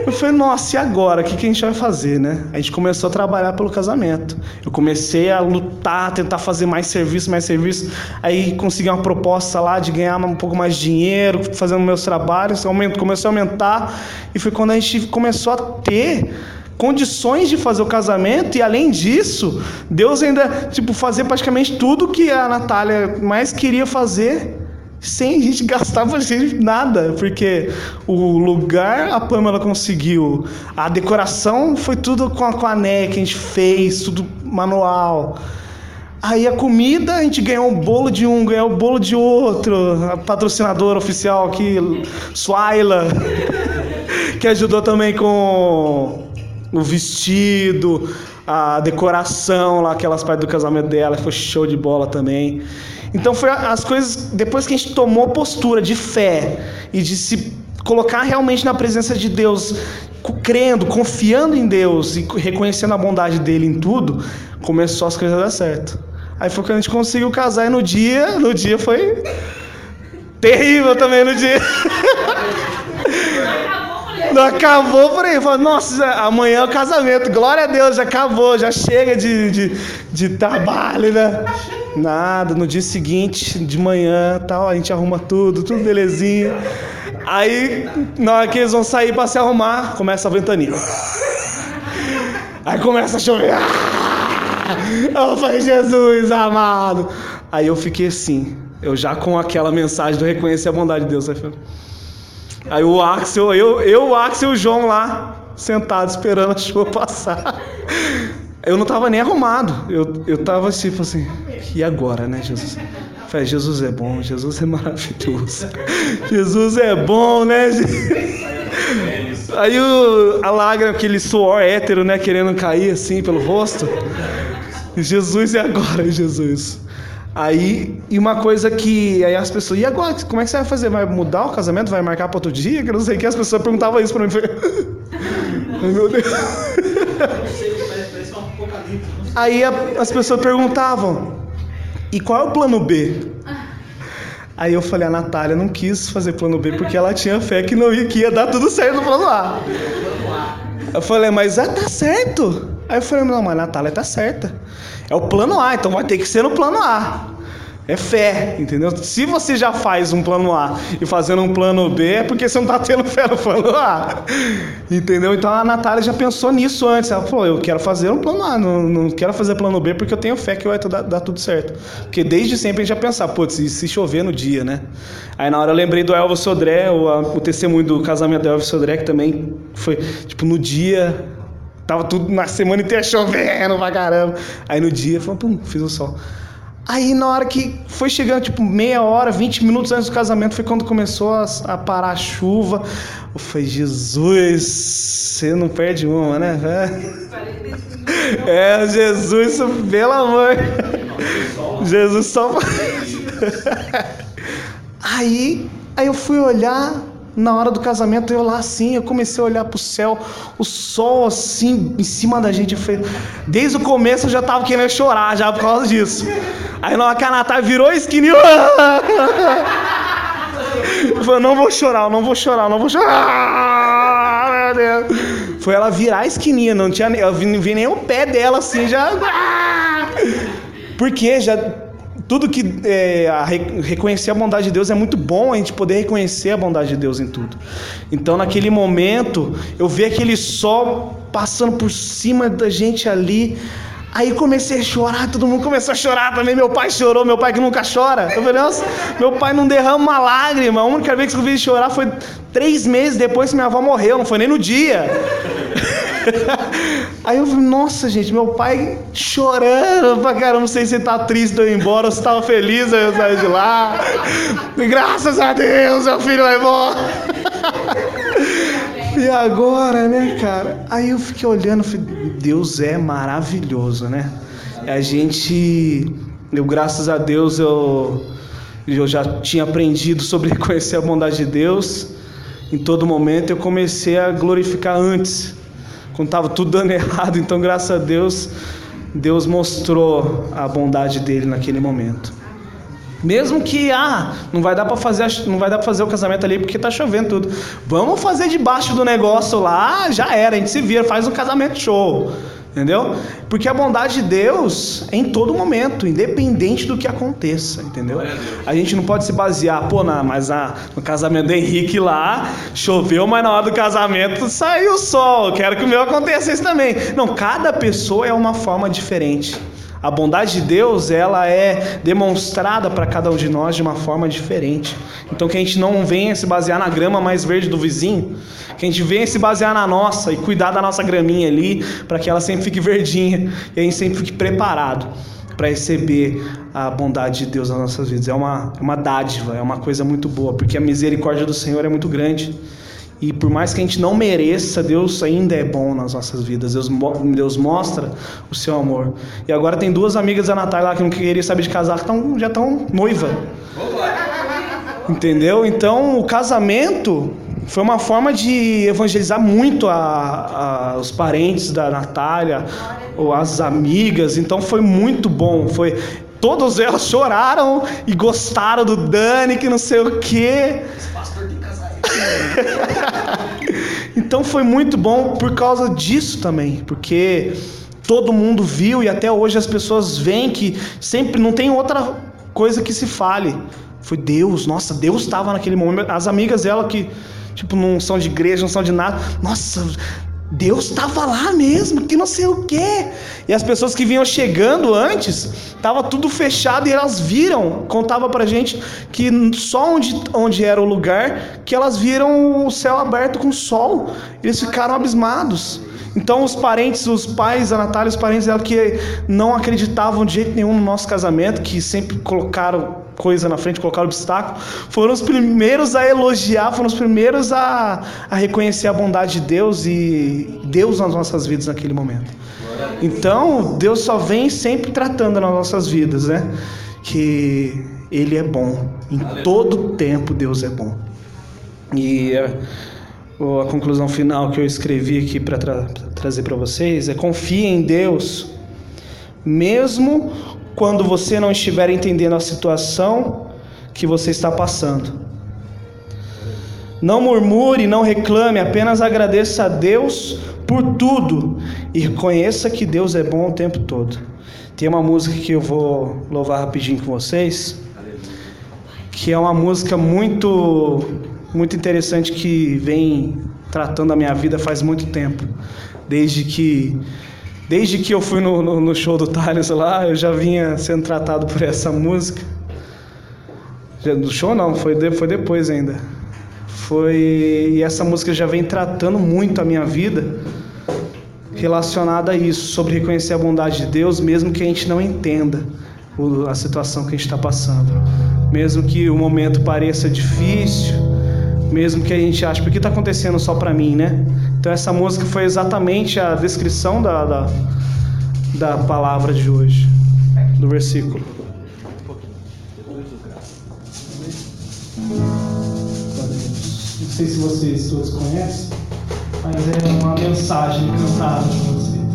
S1: Eu falei, nossa, e agora? O que, que a gente vai fazer, né? A gente começou a trabalhar pelo casamento. Eu comecei a lutar, tentar fazer mais serviço, mais serviço. Aí consegui uma proposta lá de ganhar um pouco mais de dinheiro, fazendo meus trabalhos. Começou a aumentar. E foi quando a gente começou a ter condições de fazer o casamento e além disso, Deus ainda tipo fazer praticamente tudo que a Natália mais queria fazer sem a gente gastar nada, porque o lugar a Pamela conseguiu, a decoração foi tudo com a, com NEC, a gente fez, tudo manual. Aí a comida, a gente ganhou um bolo de um, ganhou o um bolo de outro. A patrocinadora oficial aqui, Swaila, que ajudou também com o vestido, a decoração lá, aquelas partes do casamento dela, foi show de bola também. Então foi as coisas depois que a gente tomou postura de fé e de se colocar realmente na presença de Deus, crendo, confiando em Deus e reconhecendo a bondade dele em tudo, começou as coisas a dar certo. Aí foi quando a gente conseguiu casar e no dia, no dia foi terrível também no dia. Não acabou por aí. Falei, nossa, amanhã é o casamento. Glória a Deus, já acabou, já chega de, de, de trabalho, né? Nada, no dia seguinte, de manhã, tal, a gente arruma tudo, tudo belezinha. Aí, na hora que eles vão sair para se arrumar, começa a ventania. Aí começa a chover. Eu falei, Jesus amado. Aí eu fiquei assim, eu já com aquela mensagem do reconhecer a bondade de Deus. Aí o Axel, eu, eu, o Axel e o João lá, sentados esperando a chuva passar. Eu não estava nem arrumado. Eu, eu tava tipo assim, e agora, né, Jesus? Falei, Jesus é bom, Jesus é maravilhoso. Jesus é bom, né? Aí o, a lágrima, aquele suor hétero, né, querendo cair assim pelo rosto. Jesus é agora, Jesus. Aí, e uma coisa que aí as pessoas, e agora, como é que você vai fazer? Vai mudar o casamento? Vai marcar para outro dia? Que não sei o que, as pessoas perguntavam isso para mim. Ai, meu Deus. Aí a, as pessoas perguntavam: e qual é o plano B? Aí eu falei: a Natália não quis fazer plano B porque ela tinha fé que não ia, que ia dar tudo certo no plano A. Eu falei: mas é, tá certo. Aí eu falei: não, mas a Natália tá certa. É o plano A, então vai ter que ser no plano A. É fé, entendeu? Se você já faz um plano A e fazendo um plano B, é porque você não está tendo fé no plano A. Entendeu? Então a Natália já pensou nisso antes. Ela falou: Eu quero fazer um plano A, não, não quero fazer plano B porque eu tenho fé que vai dar, dar tudo certo. Porque desde sempre a gente já pensava: Putz, e se chover no dia, né? Aí na hora eu lembrei do Elvis Sodré, o, a, o testemunho do casamento do Elvis Sodré, que também foi, tipo, no dia. Tava tudo na semana inteira chovendo pra caramba. Aí no dia, falou, pum, fiz o sol. Aí na hora que foi chegando, tipo, meia hora, 20 minutos antes do casamento, foi quando começou a, a parar a chuva. Eu falei, Jesus, você não perde uma, né? É, Jesus, pelo amor. Jesus só. aí, aí eu fui olhar, na hora do casamento, eu lá assim, eu comecei a olhar pro céu, o sol assim, em cima da gente. Eu falei, desde o começo eu já tava querendo chorar já por causa disso. Aí na hora que a Natália virou a esquina, eu... falei, não vou chorar, não vou chorar, não vou chorar. Deus. Foi ela virar a esquininha, não tinha, eu vi, vi nem o pé dela assim, já. Porque já tudo que é, a, reconhecer a bondade de Deus é muito bom a gente poder reconhecer a bondade de Deus em tudo. Então, naquele momento, eu vi aquele sol passando por cima da gente ali. Aí comecei a chorar, todo mundo começou a chorar também. Meu pai chorou, meu pai que nunca chora. Eu falei, nossa, meu pai não derrama uma lágrima. A única vez que eu vi chorar foi três meses depois que minha avó morreu, não foi nem no dia. Aí eu falei, nossa, gente, meu pai chorando pra caramba, não sei se ele tá triste de eu ir embora ou se tava feliz eu sair de lá. Graças a Deus, meu filho vai embora. E agora, né, cara? Aí eu fiquei olhando, falei, Deus é maravilhoso, né? A gente, eu graças a Deus eu eu já tinha aprendido sobre reconhecer a bondade de Deus. em todo momento, eu comecei a glorificar antes, quando estava tudo dando errado. Então, graças a Deus, Deus mostrou a bondade dele naquele momento. Mesmo que ah, não vai dar para fazer, não vai dar para fazer o casamento ali porque tá chovendo tudo. Vamos fazer debaixo do negócio lá, já era, a gente se vira, faz um casamento show. Entendeu? Porque a bondade de Deus é em todo momento, independente do que aconteça, entendeu? A gente não pode se basear, pô, na, mas ah, no casamento do Henrique lá, choveu, mas na hora do casamento saiu o sol. Quero que o meu acontecesse também. Não, cada pessoa é uma forma diferente. A bondade de Deus, ela é demonstrada para cada um de nós de uma forma diferente. Então que a gente não venha se basear na grama mais verde do vizinho, que a gente venha se basear na nossa e cuidar da nossa graminha ali, para que ela sempre fique verdinha e a gente sempre fique preparado para receber a bondade de Deus nas nossas vidas. É uma, é uma dádiva, é uma coisa muito boa, porque a misericórdia do Senhor é muito grande. E por mais que a gente não mereça, Deus ainda é bom nas nossas vidas. Deus, Deus mostra o seu amor. E agora tem duas amigas da Natália lá que não queriam saber de casar, que tão, já estão noiva. Entendeu? Então o casamento foi uma forma de evangelizar muito a, a, os parentes da Natália, ou as amigas. Então foi muito bom. Foi todos elas choraram e gostaram do Dani, que não sei o quê. então foi muito bom por causa disso também, porque todo mundo viu e até hoje as pessoas veem que sempre não tem outra coisa que se fale. Foi Deus, nossa, Deus estava naquele momento. As amigas dela que, tipo, não são de igreja, não são de nada. Nossa, Deus estava lá mesmo, que não sei o quê. E as pessoas que vinham chegando antes, estava tudo fechado e elas viram, contava pra gente que só onde, onde era o lugar que elas viram o céu aberto com sol. Eles ficaram abismados. Então os parentes, os pais da Natália, os parentes dela que não acreditavam de jeito nenhum no nosso casamento, que sempre colocaram coisa na frente, colocaram obstáculo, foram os primeiros a elogiar, foram os primeiros a, a reconhecer a bondade de Deus e Deus nas nossas vidas naquele momento. Então, Deus só vem sempre tratando nas nossas vidas, né? Que Ele é bom. Em todo tempo, Deus é bom. E a, a conclusão final que eu escrevi aqui para tra trazer para vocês é: confie em Deus, mesmo quando você não estiver entendendo a situação que você está passando. Não murmure, não reclame, apenas agradeça a Deus por tudo e reconheça que Deus é bom o tempo todo. Tem uma música que eu vou louvar rapidinho com vocês, que é uma música muito muito interessante que vem tratando a minha vida faz muito tempo, desde que Desde que eu fui no, no, no show do Thales lá, eu já vinha sendo tratado por essa música. Do show não, foi, de, foi depois ainda. Foi e essa música já vem tratando muito a minha vida relacionada a isso, sobre reconhecer a bondade de Deus, mesmo que a gente não entenda a situação que a gente está passando, mesmo que o momento pareça difícil, mesmo que a gente ache, porque está acontecendo só para mim, né? Então essa música foi exatamente a descrição da, da, da palavra de hoje, do versículo. Não sei se vocês todos conhecem, mas é uma mensagem cantada para vocês.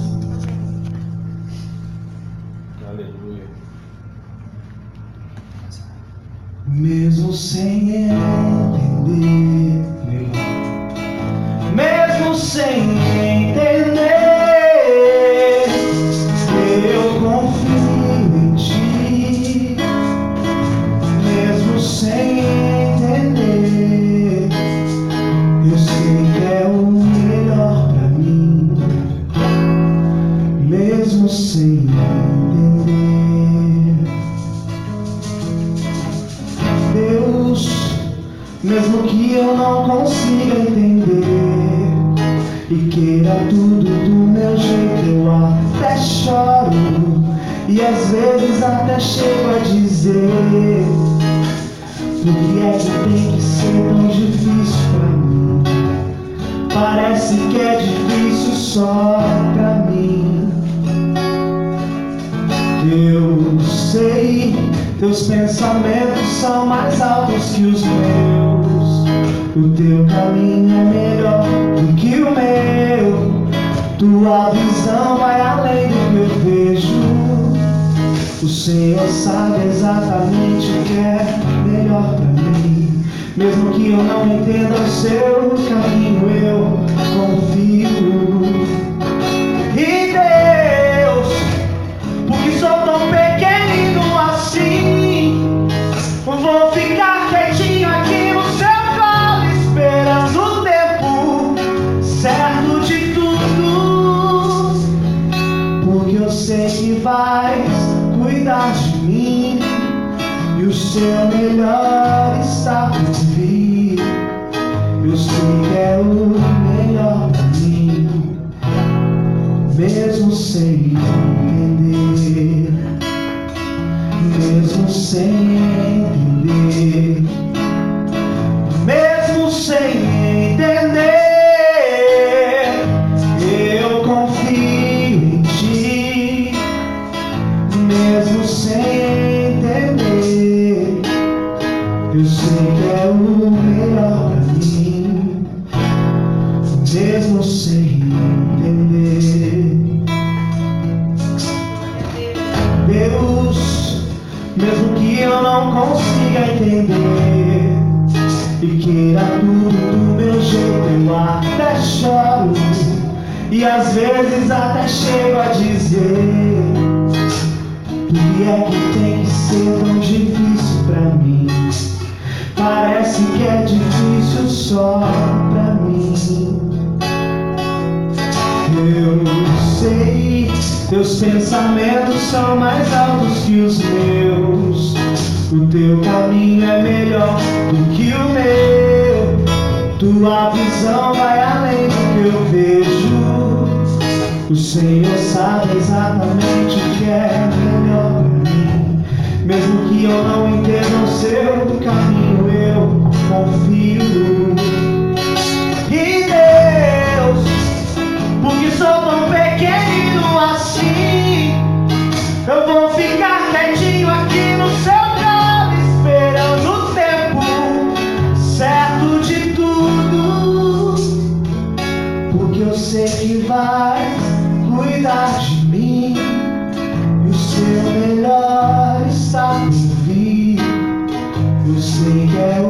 S1: Aleluia. Mesmo sem entender, mesmo sem entender, mesmo sem entender, mesmo sem Sei que vai cuidar de mim e o seu melhor está por vir. Eu sei que é o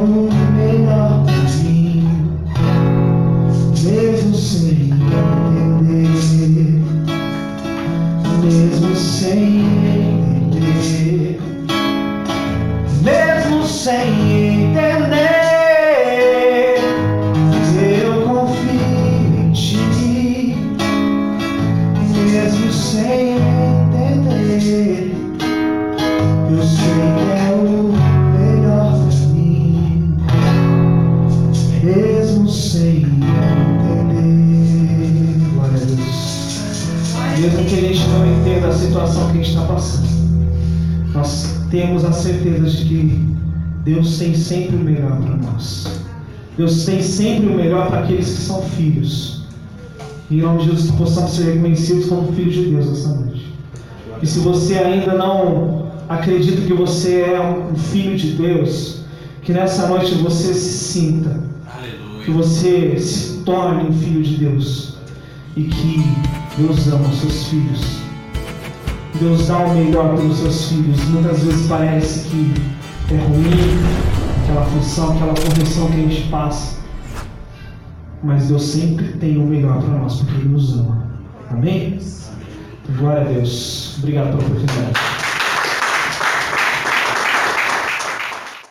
S1: que Deus tem sempre o melhor para nós. Deus tem sempre o melhor para aqueles que são filhos. E em nome de Jesus, que possamos ser reconhecidos como filhos de Deus essa noite. E se você ainda não acredita que você é um filho de Deus, que nessa noite você se sinta, que você se torne um filho de Deus. E que Deus ama os seus filhos. Deus dá o melhor pelos seus filhos. Muitas vezes parece que é ruim aquela função, aquela correção que a gente passa. Mas Deus sempre tem o melhor para nós, porque Ele nos ama. Amém? Glória a Deus. Obrigado pela oportunidade.